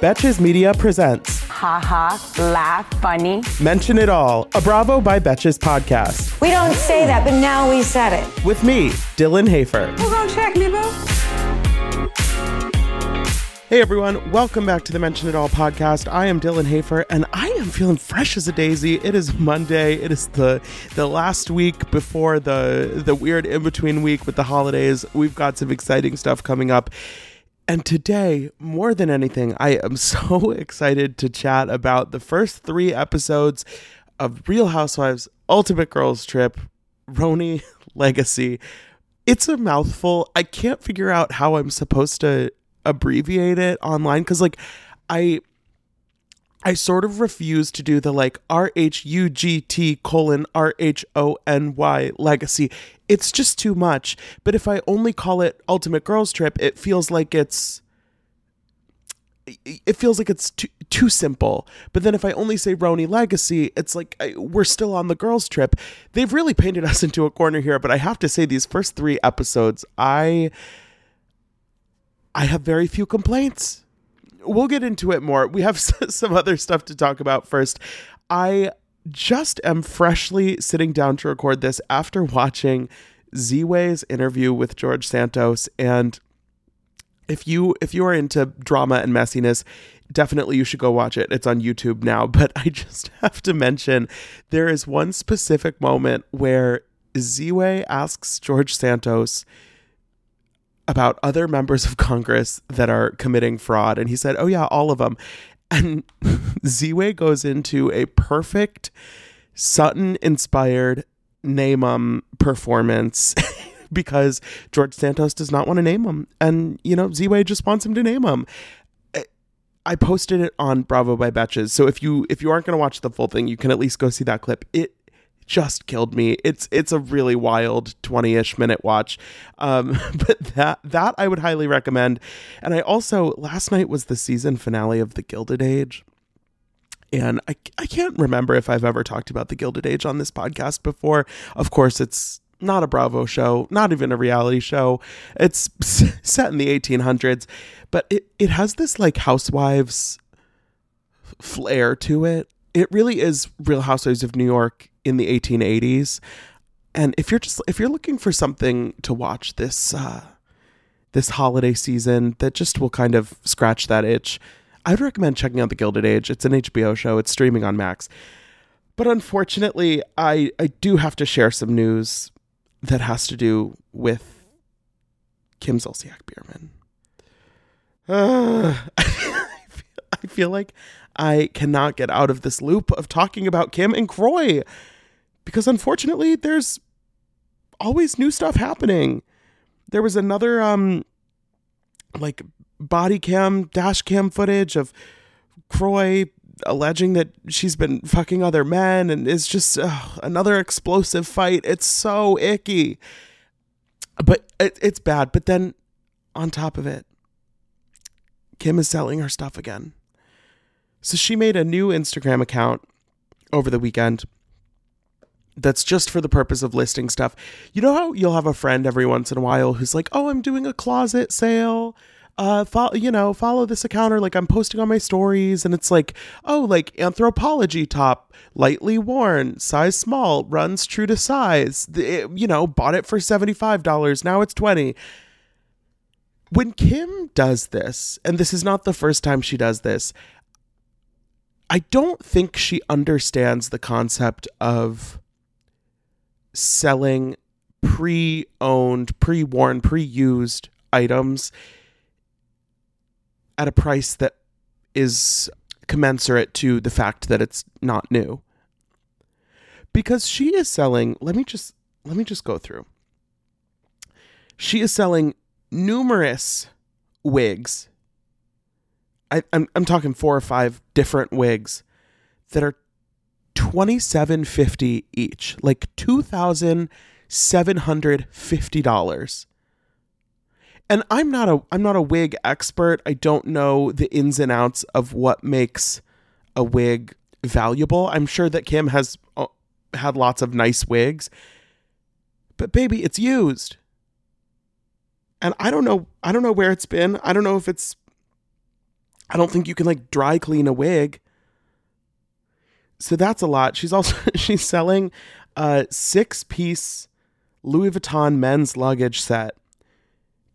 Betches Media presents Ha ha, laugh, funny. Mention It All, a Bravo by Betches podcast. We don't say that, but now we said it. With me, Dylan Hafer. Who gonna check me, boo? Hey everyone, welcome back to the Mention It All podcast. I am Dylan Hafer and I am feeling fresh as a daisy. It is Monday. It is the the last week before the the weird in-between week with the holidays. We've got some exciting stuff coming up. And today, more than anything, I am so excited to chat about the first three episodes of Real Housewives Ultimate Girls Trip, RHONY Legacy. It's a mouthful. I can't figure out how I'm supposed to abbreviate it online because, like, I I sort of refuse to do the like R H U G T colon R H O N Y legacy. It's just too much. But if I only call it Ultimate Girls Trip, it feels like it's it feels like it's too, too simple. But then if I only say RHONY Legacy, it's like I, we're still on the girls' trip. They've really painted us into a corner here, but I have to say these first 3 episodes, I I have very few complaints we'll get into it more. We have some other stuff to talk about first. I just am freshly sitting down to record this after watching Z-Way's interview with George Santos and if you if you are into drama and messiness, definitely you should go watch it. It's on YouTube now, but I just have to mention there is one specific moment where Z-Way asks George Santos about other members of Congress that are committing fraud. And he said, Oh, yeah, all of them. And Z-Way goes into a perfect Sutton inspired name um performance because George Santos does not want to name him. And, you know, Z-Way just wants him to name him. I posted it on Bravo by Betches. So if you if you aren't going to watch the full thing, you can at least go see that clip. It just killed me. It's it's a really wild 20-ish minute watch. Um, but that that I would highly recommend. And I also last night was the season finale of The Gilded Age. And I, I can't remember if I've ever talked about The Gilded Age on this podcast before. Of course, it's not a Bravo show, not even a reality show. It's set in the 1800s, but it, it has this like housewives flair to it. It really is Real Housewives of New York in the 1880s. And if you're just if you're looking for something to watch this uh, this holiday season that just will kind of scratch that itch, I'd recommend checking out The Gilded Age. It's an HBO show. It's streaming on Max. But unfortunately, I I do have to share some news that has to do with Kim Zolciak Biermann. Uh, I feel like I cannot get out of this loop of talking about Kim and Kroy because unfortunately there's always new stuff happening. There was another um like body cam dash cam footage of Kroy alleging that she's been fucking other men and it's just another explosive fight. It's so icky. But it, it's bad. But then on top of it, Kim is selling her stuff again. So she made a new Instagram account over the weekend that's just for the purpose of listing stuff. You know how you'll have a friend every once in a while who's like, "Oh, I'm doing a closet sale." Uh, follow, you know, follow this account or like I'm posting on my stories and it's like, oh, like Anthropologie top, lightly worn, size small, runs true to size. It, you know, bought it for $75, now it's 20. When Kim does this, and this is not the first time she does this, I don't think she understands the concept of selling pre owned, pre worn, pre used items at a price that is commensurate to the fact that it's not new. Because she is selling, let me just let me just go through. She is selling numerous wigs I, I'm I'm talking four or five different wigs that are twenty seven fifty each, like two thousand seven hundred fifty dollars. And I'm not a I'm not a wig expert. I don't know the ins and outs of what makes a wig valuable. I'm sure that Kim has uh, had lots of nice wigs, but baby, it's used. And I don't know I don't know where it's been. I don't know if it's I don't think you can like dry clean a wig. So that's a lot. She's also she's selling a six piece Louis Vuitton men's luggage set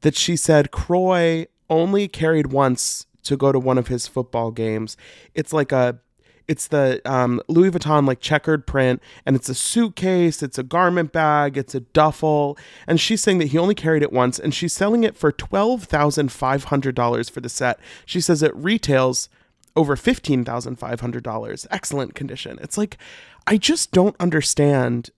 that she said Kroy only carried once to go to one of his football games. It's like a it's the um, Louis Vuitton like checkered print, and it's a suitcase, it's a garment bag, it's a duffel, and she's saying that he only carried it once, and she's selling it for twelve thousand five hundred dollars for the set. She says it retails over fifteen thousand five hundred dollars. Excellent condition. It's like I just don't understand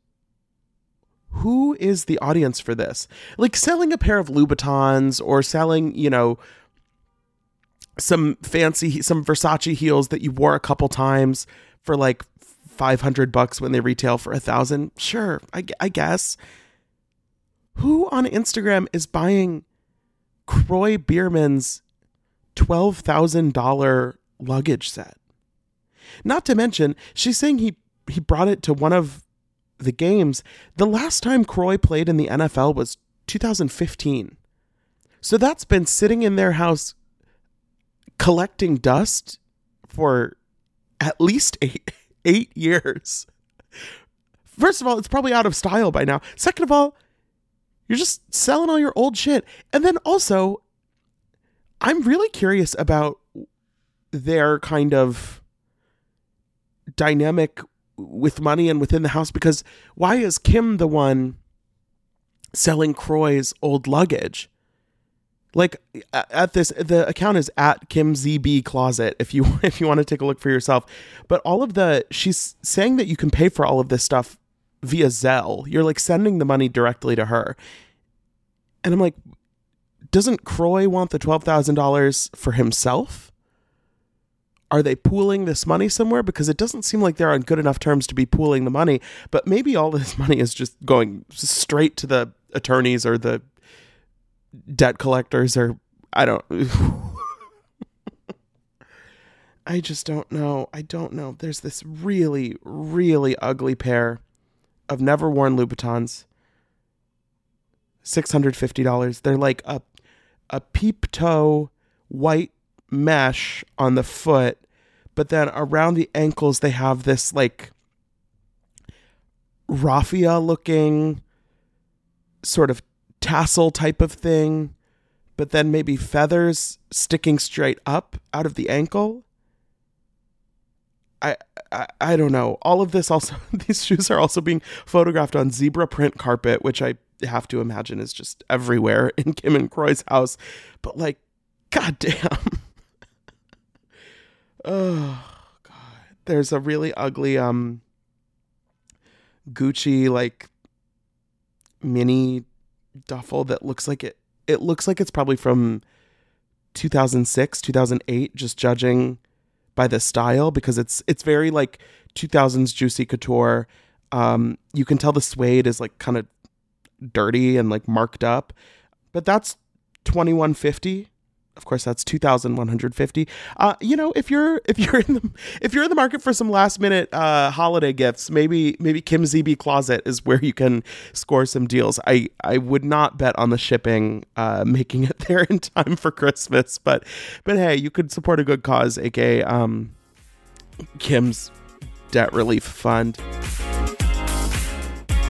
who is the audience for this? Like selling a pair of Louboutins or selling, you know, some fancy some Versace heels that you wore a couple times for like 500 bucks when they retail for a thousand. Sure, I, I guess. Who on Instagram is buying Kroy Biermann's $12,000 luggage set? Not to mention, she's saying he he brought it to one of the games. The last time Kroy played in the NFL was 2015. So that's been sitting in their house collecting dust for at least eight eight years. First of all, it's probably out of style by now. Second of all, you're just selling all your old shit. And then also, I'm really curious about their kind of dynamic with money and within the house because why is Kim the one selling Kroy's old luggage? Like at this, the account is at Kim ZB Closet. If you if you want to take a look for yourself, but all of the she's saying that you can pay for all of this stuff via Zelle. You're like sending the money directly to her, and I'm like, doesn't Kroy want the twelve thousand dollars for himself? Are they pooling this money somewhere? Because it doesn't seem like they're on good enough terms to be pooling the money. But maybe all this money is just going straight to the attorneys or the debt collectors or I don't I just don't know. I don't know. There's this really, really ugly pair of never worn Louboutins. $650. They're like a a peep toe white mesh on the foot, but then around the ankles they have this like raffia looking sort of tassel type of thing, but then maybe feathers sticking straight up out of the ankle. I, I I don't know. All of this also these shoes are also being photographed on zebra print carpet, which I have to imagine is just everywhere in Kim and Kroy's house. But like, goddamn. oh god. There's a really ugly um Gucci like mini duffel that looks like it it looks like it's probably from 2006 2008 just judging by the style because it's it's very like 2000s juicy couture um you can tell the suede is like kind of dirty and like marked up but that's 2150 of course that's 2150 uh you know if you're if you're in the if you're in the market for some last minute uh holiday gifts maybe maybe kim zb closet is where you can score some deals. I i would not bet on the shipping uh making it there in time for christmas but but hey you could support a good cause aka um kim's debt relief fund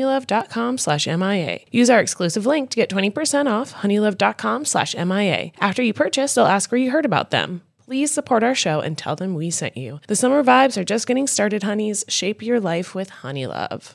honeylove.com slash MIA. Use our exclusive link to get 20% off honeylove.com slash MIA. After you purchase, they'll ask where you heard about them. Please support our show and tell them we sent you. The summer vibes are just getting started, honeys. Shape your life with Honeylove.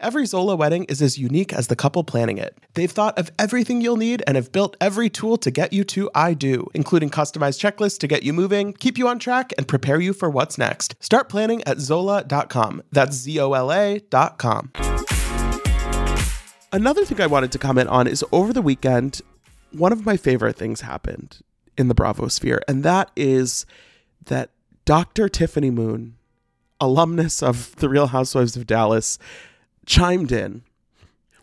Every Zola wedding is as unique as the couple planning it. They've thought of everything you'll need and have built every tool to get you to I do, including customized checklists to get you moving, keep you on track, and prepare you for what's next. Start planning at Zola.com. That's Z O L A.com. Another thing I wanted to comment on is over the weekend, one of my favorite things happened in the Bravo sphere, and that is that Dr. Tiffany Moon, alumnus of The Real Housewives of Dallas, chimed in.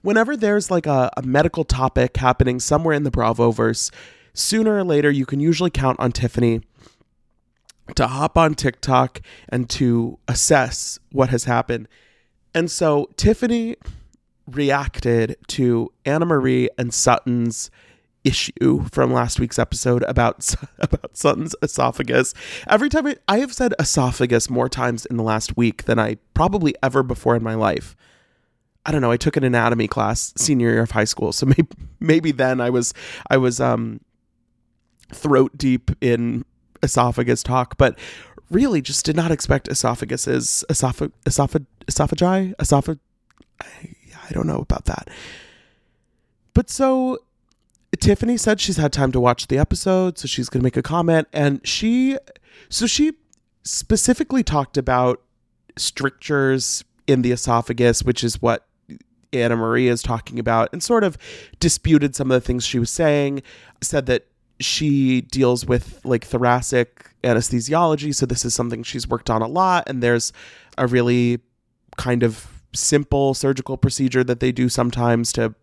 Whenever there's like a, a medical topic happening somewhere in the Bravoverse, sooner or later you can usually count on Tiffany to hop on TikTok and to assess what has happened. And so Tiffany reacted to Annemarie and Sutton's issue from last week's episode about about Sutton's esophagus. Every time I, I have said esophagus more times in the last week than I probably ever before in my life. I don't know. I took an anatomy class senior year of high school, so maybe maybe then I was I was um throat deep in esophagus talk, but really just did not expect esophaguses, esophag, esophag, esophagi, esophag. I, I don't know about that. But so Tiffany said she's had time to watch the episode, so she's going to make a comment. And she, so she specifically talked about strictures in the esophagus, which is what Anna Maria is talking about, and sort of disputed some of the things she was saying. Said that she deals with like thoracic anesthesiology, so this is something she's worked on a lot. And there's a really kind of simple surgical procedure that they do sometimes to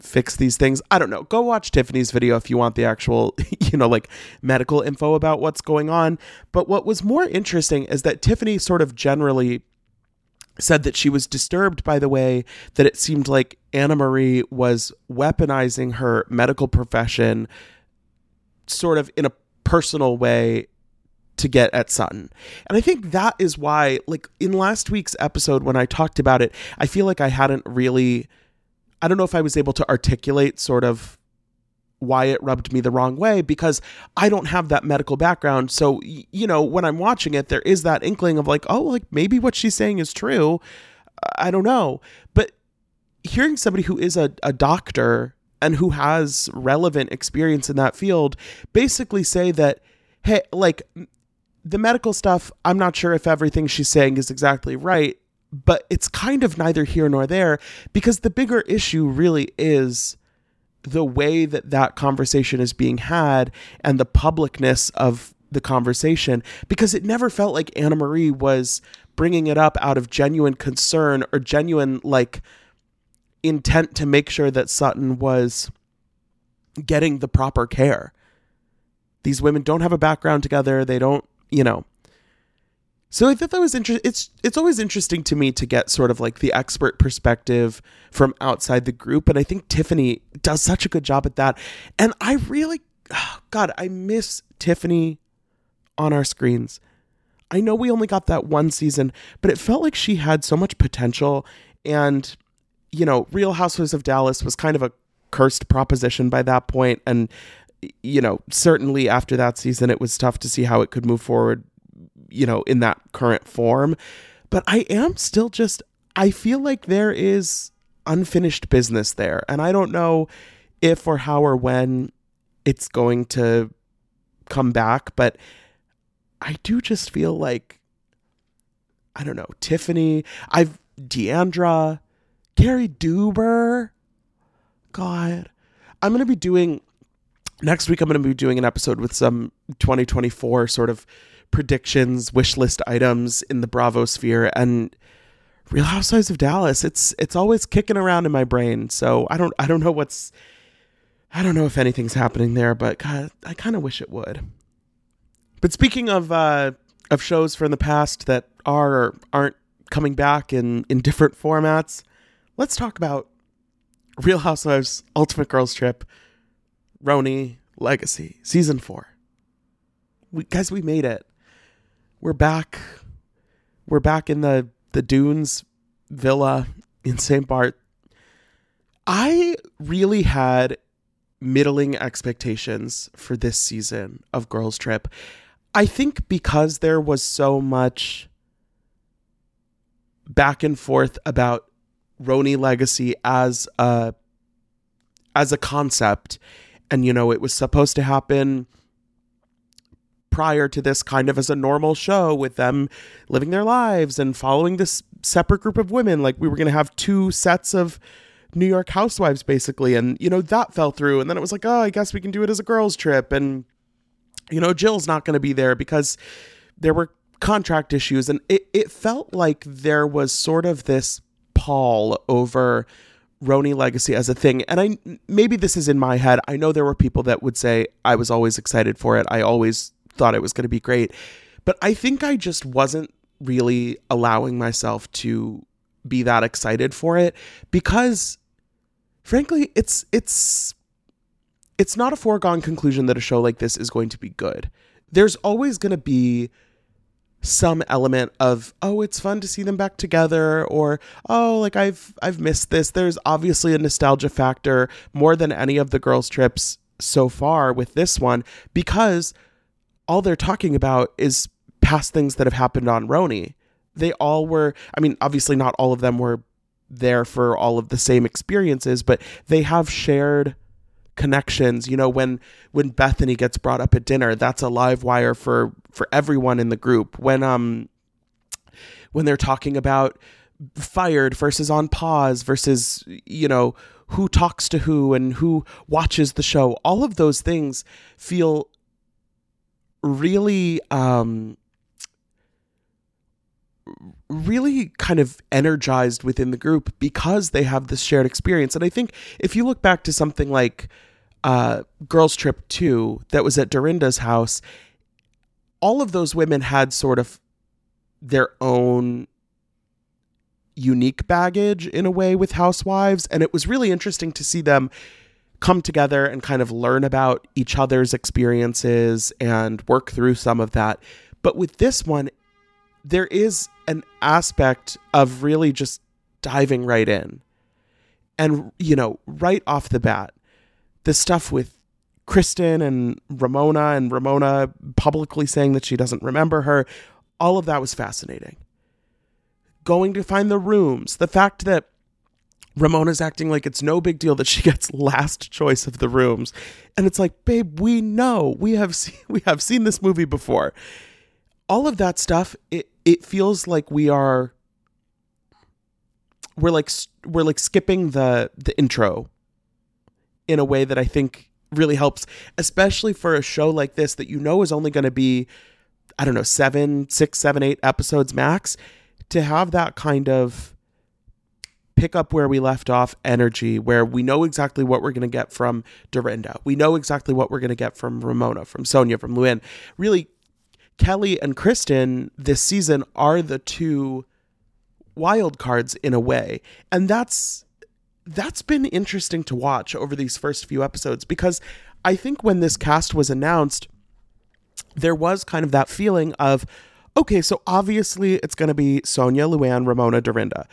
fix these things. I don't know. Go watch Tiffany's video if you want the actual, you know, like medical info about what's going on. But what was more interesting is that Tiffany sort of generally said that she was disturbed by the way that it seemed like Annemarie was weaponizing her medical profession sort of in a personal way to get at Sutton. And I think that is why, like in last week's episode, when I talked about it, I feel like I hadn't really, I don't know if I was able to articulate sort of why it rubbed me the wrong way because I don't have that medical background. So, you know, when I'm watching it, there is that inkling of like, oh, like maybe what she's saying is true. I don't know. But hearing somebody who is a, a doctor and who has relevant experience in that field basically say that, hey, like the medical stuff, I'm not sure if everything she's saying is exactly right, but it's kind of neither here nor there because the bigger issue really is the way that that conversation is being had and the publicness of the conversation because it never felt like Annemarie was bringing it up out of genuine concern or genuine like intent to make sure that Sutton was getting the proper care. These women don't have a background together. They don't, you know. So I thought that was interesting. It's it's always interesting to me to get sort of like the expert perspective from outside the group, and I think Tiffany does such a good job at that. And I really, oh God, I miss Tiffany on our screens. I know we only got that one season, but it felt like she had so much potential. And you know, Real Housewives of Dallas was kind of a cursed proposition by that point, and you know, certainly after that season, it was tough to see how it could move forward you know, in that current form. But I am still just, I feel like there is unfinished business there. And I don't know if or how or when it's going to come back. But I do just feel like, I don't know, Tiffany, I've, D'Andra, Cary Deuber. God. I'm going to be doing next week I'm going to be doing an episode with some 2024 sort of predictions, wish list items in the Bravo sphere, and Real Housewives of Dallas. It's it's always kicking around in my brain. So I don't I don't know what's I don't know if anything's happening there, but God, I kind of wish it would. But speaking of uh, of shows from the past that are or aren't coming back in in different formats, let's talk about Real Housewives Ultimate Girls Trip, RHONY Legacy season four. We, guys, we made it we're back. We're back in the the Dunes villa in St. Bart. I really had middling expectations for this season of Girls Trip. I think because there was so much back and forth about RHONY legacy as a as a concept and you know it was supposed to happen prior to this kind of as a normal show with them living their lives and following this separate group of women. Like we were going to have two sets of New York housewives basically. And, you know, that fell through. And then it was like, oh, I guess we can do it as a girls' trip. And, you know, Jill's not going to be there because there were contract issues. And it, it felt like there was sort of this pall over. RHONY Legacy as a thing. And I maybe this is in my head. I know there were people that would say I was always excited for it. I always thought it was going to be great. But I think I just wasn't really allowing myself to be that excited for it because frankly, it's it's it's not a foregone conclusion that a show like this is going to be good. There's always going to be some element of oh it's fun to see them back together or oh like I've I've missed this. There's obviously a nostalgia factor more than any of the girls trips so far with this one because all they're talking about is past things that have happened on RHONY. They all were, I mean, obviously not all of them were there for all of the same experiences, but they have shared connections. You know, when when Bethany gets brought up at dinner, that's a live wire for for everyone in the group. When um when they're talking about fired versus on pause versus you know who talks to who and who watches the show all of those things feel really um really kind of energized within the group because they have this shared experience. And I think if you look back to something like uh, Girls Trip 2 that was at Dorinda's house, all of those women had sort of their own unique baggage in a way with housewives. And it was really interesting to see them come together and kind of learn about each other's experiences and work through some of that. But with this one, there is an aspect of really just diving right in. And, you know, right off the bat, the stuff with Kristen and Ramona and Ramona publicly saying that she doesn't remember her, all of that was fascinating. Going to find the rooms, the fact that Ramona's acting like it's no big deal that she gets last choice of the rooms. And it's like, babe, we know. We have seen we have seen this movie before. All of that stuff, it it feels like we are we're like we're like skipping the the intro in a way that I think really helps, especially for a show like this that you know is only going to be I don't know, seven, six, seven, eight episodes max. To have that kind of pick up where we left off energy, where we know exactly what we're going to get from Dorinda. We know exactly what we're going to get from Ramona, from Sonja, from Luann. Really Kelly and Kristen this season are the two wild cards in a way. And that's that's been interesting to watch over these first few episodes because I think when this cast was announced, there was kind of that feeling of, okay, so obviously it's going to be Sonja, Luann, Ramona, Dorinda.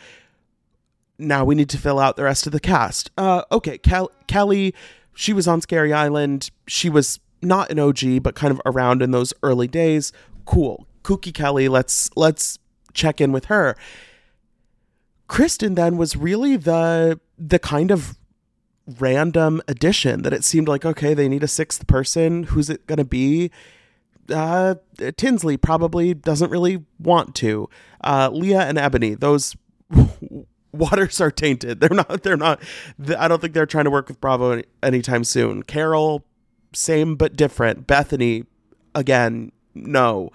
Now we need to fill out the rest of the cast. Uh, okay, Kel- Kelly, she was on Scary Island. She was not an OG, but kind of around in those early days. Cool, Kooky Kelly. Let's let's check in with her. Kristen then was really the the kind of random addition that it seemed like okay they need a sixth person who's it going to be uh tinsley probably doesn't really want to uh leah and ebony those waters are tainted. They're not they're not i don't think they're trying to work with bravo any, anytime soon. Carol same but different. Bethany again no.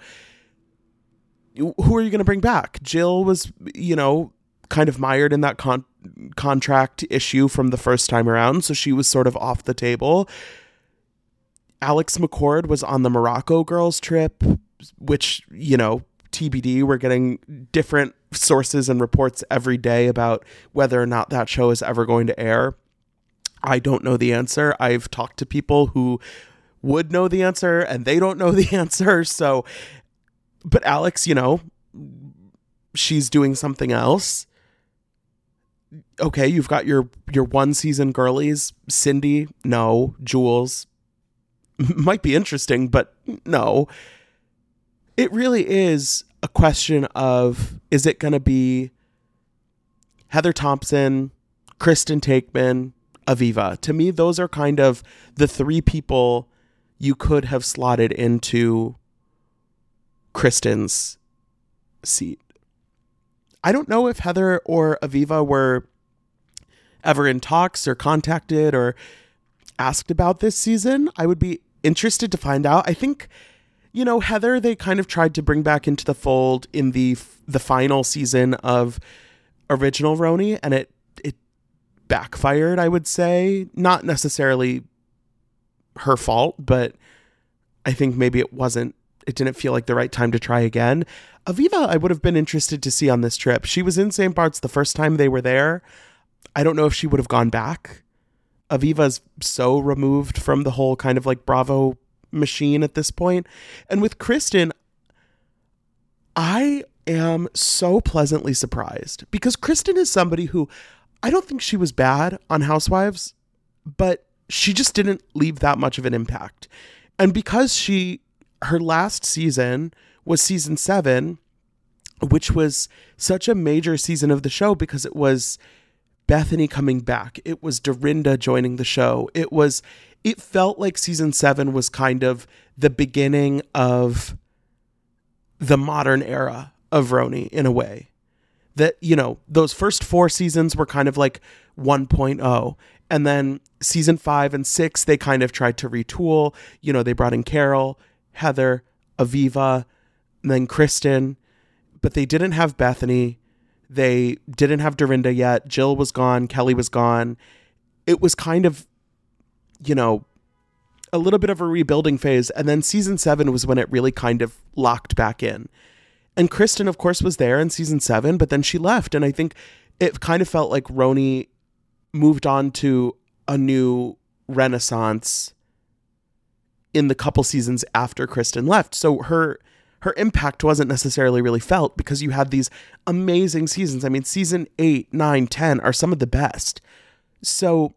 Who are you going to bring back? Jill was you know kind of mired in that con- contract issue from the first time around, so she was sort of off the table. Alex McCord was on the Morocco girls trip, which, you know, TBD, we're getting different sources and reports every day about whether or not that show is ever going to air. I don't know the answer. I've talked to people who would know the answer and they don't know the answer. So, but Alex, you know, she's doing something else okay, you've got your your one season girlies, Cindy, no, Jules might be interesting, but no. It really is a question of is it going to be Heather Thompson, Kristen Taekman, Aviva? To me, those are kind of the three people you could have slotted into Kristen's seat. I don't know if Heather or Aviva were ever in talks or contacted or asked about this season. I would be interested to find out. I think you know Heather they kind of tried to bring back into the fold in the the final season of original RHONY and it it backfired, I would say. Not necessarily her fault, but I think maybe it wasn't it didn't feel like the right time to try again. Aviva, I would have been interested to see on this trip. She was in St. Bart's the first time they were there. I don't know if she would have gone back. Aviva's so removed from the whole kind of like Bravo machine at this point. And with Kristen, I am so pleasantly surprised because Kristen is somebody who I don't think she was bad on Housewives, but she just didn't leave that much of an impact. And because she, her last season was season seven, which was such a major season of the show because it was Bethany coming back. It was Dorinda joining the show. It was it felt like season 7 was kind of the beginning of the modern era of RHONY in a way. That, you know, those first 4 seasons were kind of like 1.0 and then season 5 and 6 they kind of tried to retool. You know, they brought in Carol, Heather, Aviva, then Kristen, but they didn't have Bethany. They didn't have Dorinda yet. Jill was gone. Kelly was gone. It was kind of, you know, a little bit of a rebuilding phase. And then season seven was when it really kind of locked back in. And Kristen, of course, was there in season seven, but then she left. And I think it kind of felt like RHONY moved on to a new renaissance in the couple seasons after Kristen left. So her her impact wasn't necessarily really felt because you had these amazing seasons. I mean, season 8, 9, 10 are some of the best. So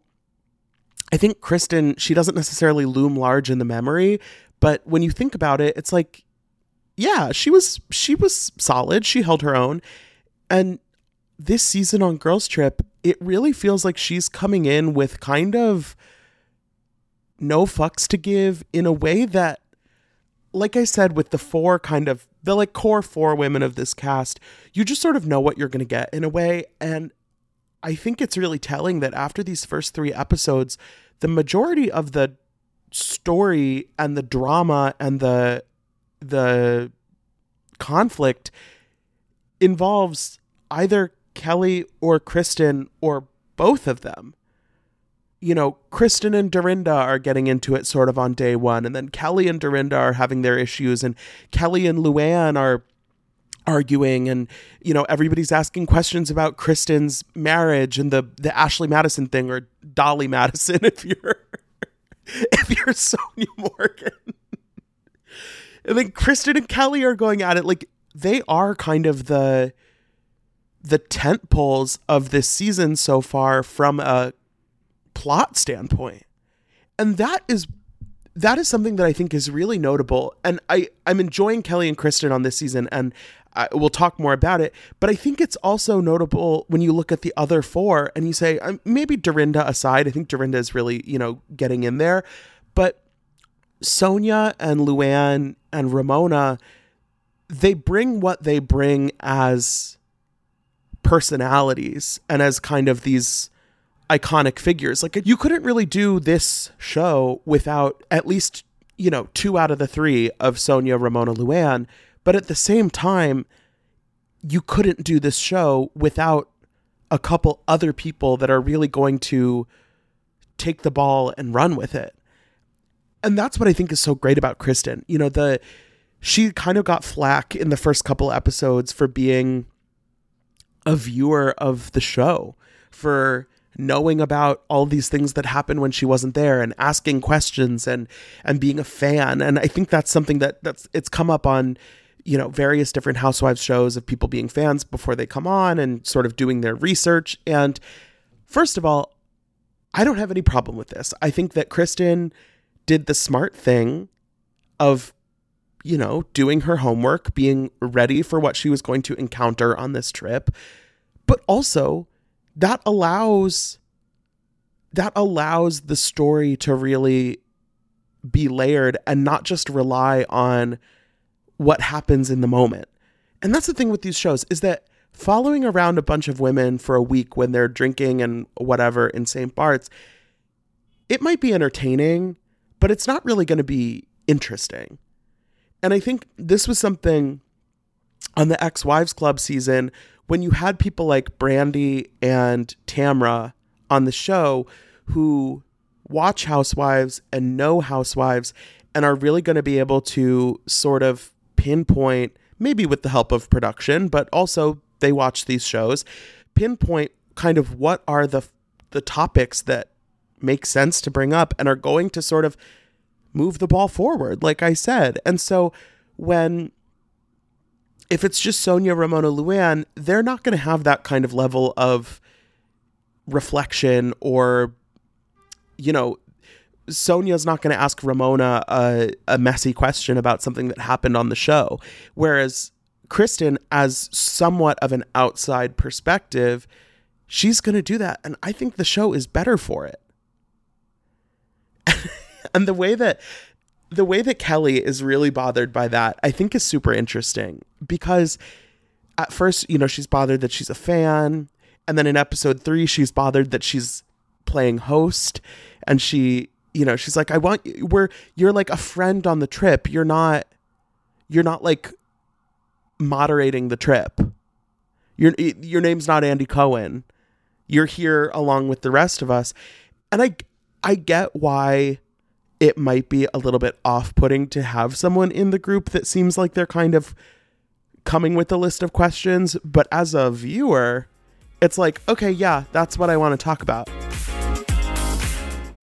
I think Kristen, she doesn't necessarily loom large in the memory, but when you think about it, it's like yeah, she was she was solid. She held her own. And this season on Girls Trip, it really feels like she's coming in with kind of no fucks to give in a way that like I said, with the four kind of the like core four women of this cast, you just sort of know what you're going to get in a way. And I think it's really telling that after these first three episodes, the majority of the story and the drama and the the conflict involves either Kelly or Kristen or both of them. you know, Kristen and Dorinda are getting into it sort of on day one, and then Kelly and Dorinda are having their issues, and Kelly and Luann are arguing and you know everybody's asking questions about Kristen's marriage and the the Ashley Madison thing or Dolly Madison if you're if you're Sonja Morgan. and then Kristen and Kelly are going at it like they are kind of the the tent poles of this season so far from a plot standpoint. And that is that is something that I think is really notable. And I, I'm enjoying Kelly and Kristen on this season, and I, we'll talk more about it. But I think it's also notable when you look at the other four and you say, um, maybe Dorinda aside, I think Dorinda is really, you know, getting in there. But Sonja and Luann and Ramona, they bring what they bring as personalities and as kind of these iconic figures. Like you couldn't really do this show without at least, you know, two out of the three of Sonja, Ramona, Luann. But at the same time, you couldn't do this show without a couple other people that are really going to take the ball and run with it. And that's what I think is so great about Kristen. You know, the she kind of got flack in the first couple episodes for being a viewer of the show, for knowing about all these things that happened when she wasn't there and asking questions and and being a fan and i think that's something that that's it's come up on you know various different housewives shows of people being fans before they come on and sort of doing their research. And first of all i don't have any problem with this. I think that kristen did the smart thing of you know doing her homework being ready for what she was going to encounter on this trip. But also that allows that allows the story to really be layered and not just rely on what happens in the moment. And that's the thing with these shows is that following around a bunch of women for a week when they're drinking and whatever in St. Bart's, it might be entertaining, but it's not really going to be interesting. And I think this was something on the Ex Wives Club season when you had people like Brandi and Tamra on the show who watch Housewives and know Housewives and are really going to be able to sort of pinpoint, maybe with the help of production, but also they watch these shows, pinpoint kind of what are the the topics that make sense to bring up and are going to sort of move the ball forward, like I said. And so when if it's just Sonja Ramona, Luann, they're not going to have that kind of level of reflection or, you know, Sonja's not going to ask Ramona a, a messy question about something that happened on the show. Whereas Kristen, as somewhat of an outside perspective, she's going to do that. And I think the show is better for it. and the way that the way that Kelly is really bothered by that, I think is super interesting because at first, you know, she's bothered that she's a fan. And then in episode three, she's bothered that she's playing host. And she, you know, she's like, I want, we're, you're like a friend on the trip. You're not, you're not like moderating the trip. Your, your name's not Andy Cohen. You're here along with the rest of us. And I, I get why it might be a little bit off putting to have someone in the group that seems like they're kind of coming with a list of questions. But as a viewer, it's like, okay, yeah, that's what I want to talk about.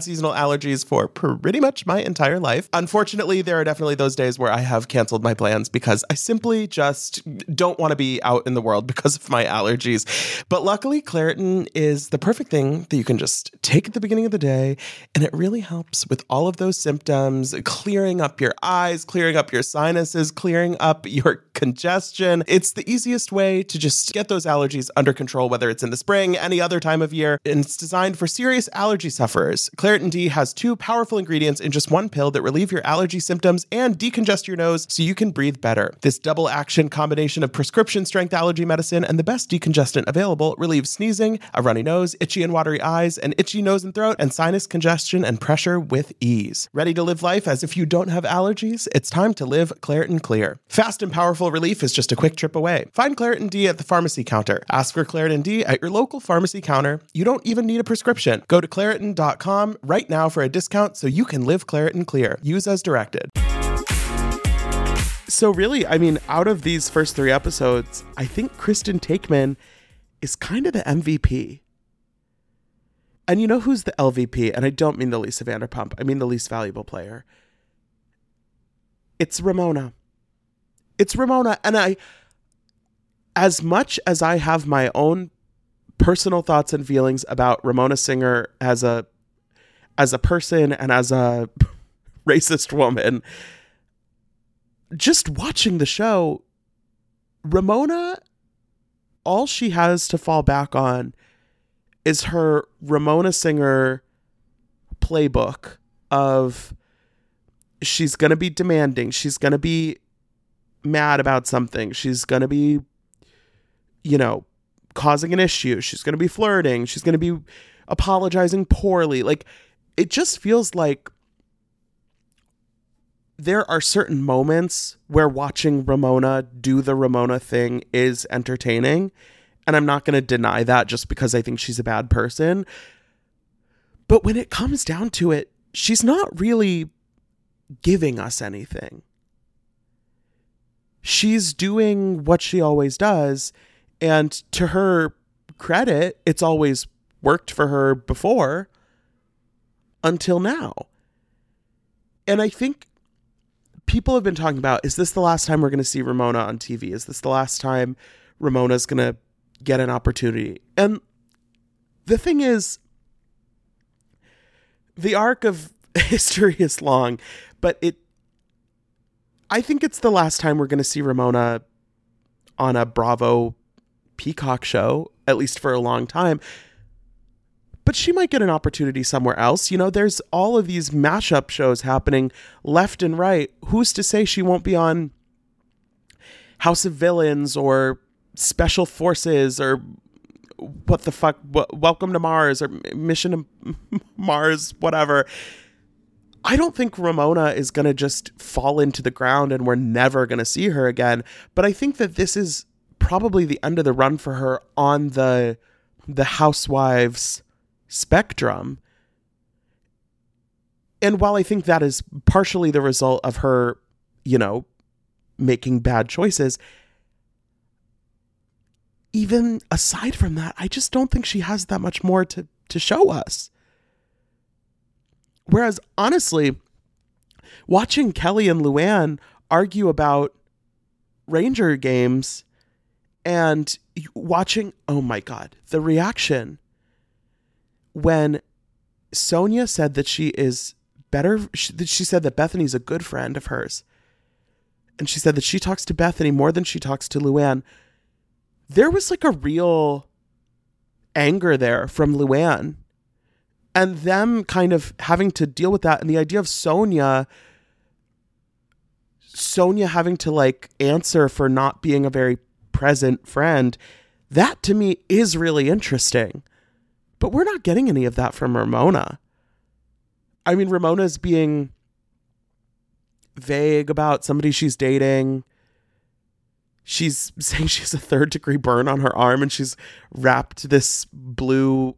seasonal allergies for pretty much my entire life. Unfortunately, there are definitely those days where I have canceled my plans because I simply just don't want to be out in the world because of my allergies. But luckily, Claritin is the perfect thing that you can just take at the beginning of the day, and it really helps with all of those symptoms, clearing up your eyes, clearing up your sinuses, clearing up your congestion. It's the easiest way to just get those allergies under control, whether it's in the spring, any other time of year, and it's designed for serious allergy sufferers. Claritin D has two powerful ingredients in just one pill that relieve your allergy symptoms and decongest your nose so you can breathe better. This double action combination of prescription strength allergy medicine and the best decongestant available relieves sneezing, a runny nose, itchy and watery eyes, an itchy nose and throat, and sinus congestion and pressure with ease. Ready to live life as if you don't have allergies? It's time to live Claritin Clear. Fast and powerful relief is just a quick trip away. Find Claritin D at the pharmacy counter. Ask for Claritin D at your local pharmacy counter. You don't even need a prescription. Go to Claritin.com right now for a discount so you can live Claritin Clear. Use as directed. So, really, I mean, out of these first three episodes, I think Kristen Taekman is kind of the MVP. And you know who's the LVP? And I don't mean the Lisa Vanderpump, I mean the least valuable player. It's Ramona. It's Ramona. And I, as much as I have my own personal thoughts and feelings about Ramona Singer as a as a person and as a racist woman, just watching the show, Ramona, all she has to fall back on is her Ramona Singer playbook of she's going to be demanding, she's going to be mad about something, she's going to be, you know, causing an issue, she's going to be flirting, she's going to be apologizing poorly. Like, it just feels like there are certain moments where watching Ramona do the Ramona thing is entertaining. And I'm not going to deny that just because I think she's a bad person. But when it comes down to it, she's not really giving us anything. She's doing what she always does. And to her credit, it's always worked for her before until now. And I think people have been talking about is this the last time we're going to see Ramona on TV? Is this the last time Ramona's going to get an opportunity? And the thing is, the arc of history is long, but it, I think it's the last time we're going to see Ramona on a Bravo Peacock show, at least for a long time but she might get an opportunity somewhere else. You know, there's all of these mashup shows happening left and right. Who's to say she won't be on House of Villains or Special Forces or what the fuck, Welcome to Mars or Mission to Mars, whatever. I don't think Ramona is going to just fall into the ground and we're never going to see her again. But I think that this is probably the end of the run for her on the the housewives spectrum. And while I think that is partially the result of her, you know, making bad choices, even aside from that, I just don't think she has that much more to, to show us. Whereas, honestly, watching Kelly and Luann argue about Ranger games and watching, oh my God, the reaction when Sonja said that she is better, she, she said that Bethany's a good friend of hers. And she said that she talks to Bethany more than she talks to Luann. There was like a real anger there from Luann and them kind of having to deal with that. And the idea of Sonja Sonja having to like answer for not being a very present friend, that to me is really interesting. But we're not getting any of that from Ramona. I mean, Ramona's being vague about somebody she's dating. She's saying she has a third degree burn on her arm and she's wrapped this blue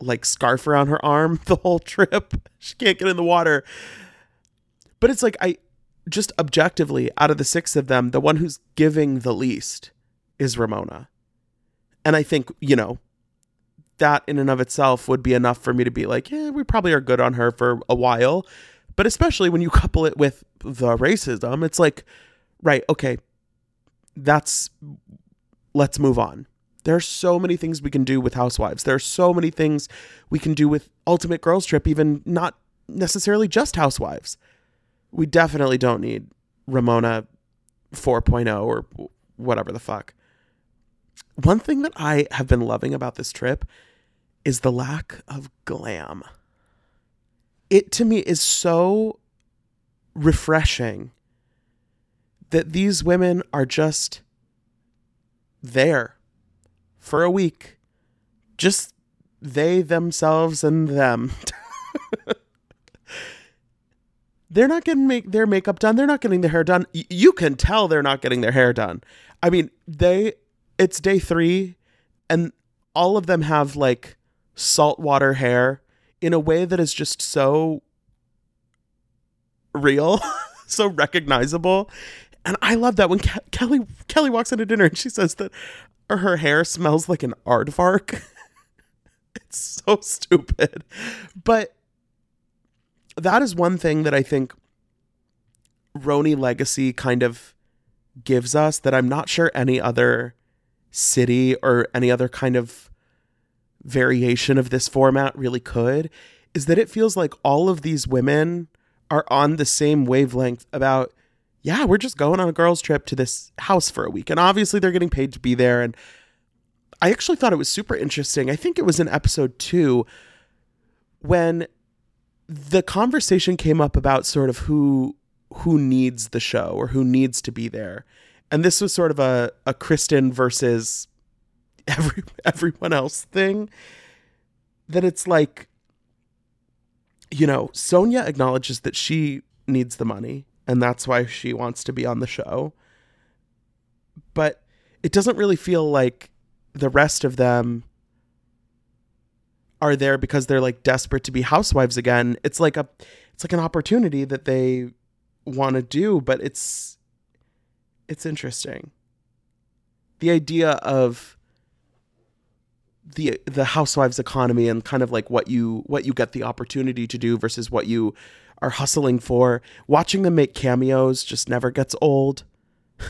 like scarf around her arm the whole trip. She can't get in the water. But it's like I just objectively out of the six of them, the one who's giving the least is Ramona. And I think, you know, that in and of itself would be enough for me to be like, yeah, we probably are good on her for a while. But especially when you couple it with the racism, it's like, right, okay, that's let's move on. There are so many things we can do with Housewives. There are so many things we can do with Ultimate Girls Trip, even not necessarily just Housewives. We definitely don't need Ramona 4.0 or whatever the fuck. One thing that I have been loving about this trip is the lack of glam. It to me is so refreshing that these women are just there for a week. Just they, themselves, and them. they're not getting make their makeup done. They're not getting their hair done. Y- you can tell they're not getting their hair done. I mean, they it's day 3 and all of them have like saltwater hair in a way that is just so real, so recognizable. And I love that when Ke- Kelly Kelly walks into dinner and she says that her hair smells like an aardvark. it's so stupid. But that is one thing that I think RHONY Legacy kind of gives us that I'm not sure any other city or any other kind of variation of this format really could is that it feels like all of these women are on the same wavelength about yeah, we're just going on a girls trip to this house for a week. And obviously they're getting paid to be there and I actually thought it was super interesting. I think it was in episode 2 when the conversation came up about sort of who who needs the show or who needs to be there. And this was sort of a, a Kristen versus every everyone else thing. That it's like, you know, Sonja acknowledges that she needs the money and that's why she wants to be on the show. But it doesn't really feel like the rest of them are there because they're like desperate to be housewives again. It's like a it's like an opportunity that they want to do, but it's it's interesting. The idea of the the housewives economy and kind of like what you what you get the opportunity to do versus what you are hustling for. Watching them make cameos just never gets old.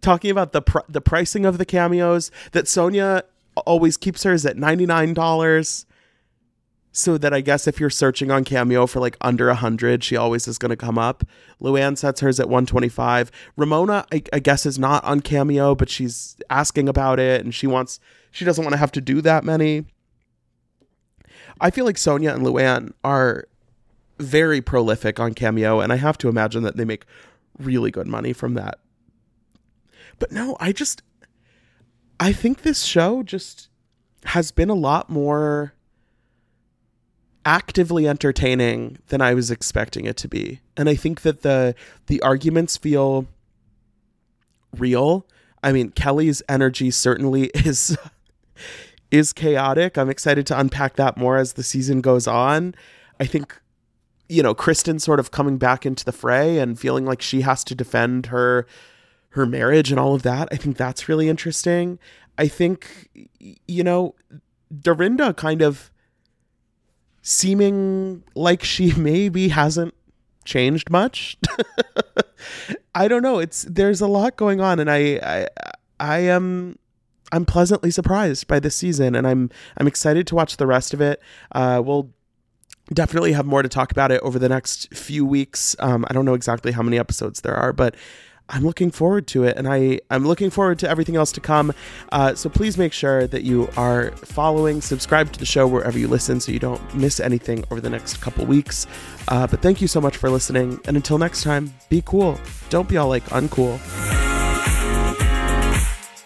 Talking about the pr- the pricing of the cameos that Sonja always keeps hers at $99 so that I guess if you're searching on Cameo for like under a hundred, she always is going to come up. Luann sets hers at 125. Ramona, I, I, guess, is not on Cameo, but she's asking about it and she wants, she doesn't want to have to do that many. I feel like Sonja and Luann are very prolific on Cameo, and I have to imagine that they make really good money from that. But no, I just, I think this show just has been a lot more actively entertaining than I was expecting it to be. And I think that the the arguments feel real. I mean, Kelly's energy certainly is is chaotic. I'm excited to unpack that more as the season goes on. I think you know, Kristen sort of coming back into the fray and feeling like she has to defend her her marriage and all of that. I think that's really interesting. I think you know, Dorinda kind of seeming like she maybe hasn't changed much. I don't know. It's there's a lot going on, and I I I am I'm pleasantly surprised by this season, and I'm I'm excited to watch the rest of it. Uh, we'll definitely have more to talk about it over the next few weeks. Um, I don't know exactly how many episodes there are, but I'm looking forward to it, and I I'm looking forward to everything else to come. Uh, so please make sure that you are following, subscribe to the show wherever you listen, so you don't miss anything over the next couple weeks. Uh, but thank you so much for listening, and until next time, be cool. Don't be all like uncool.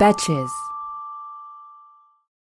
Betches.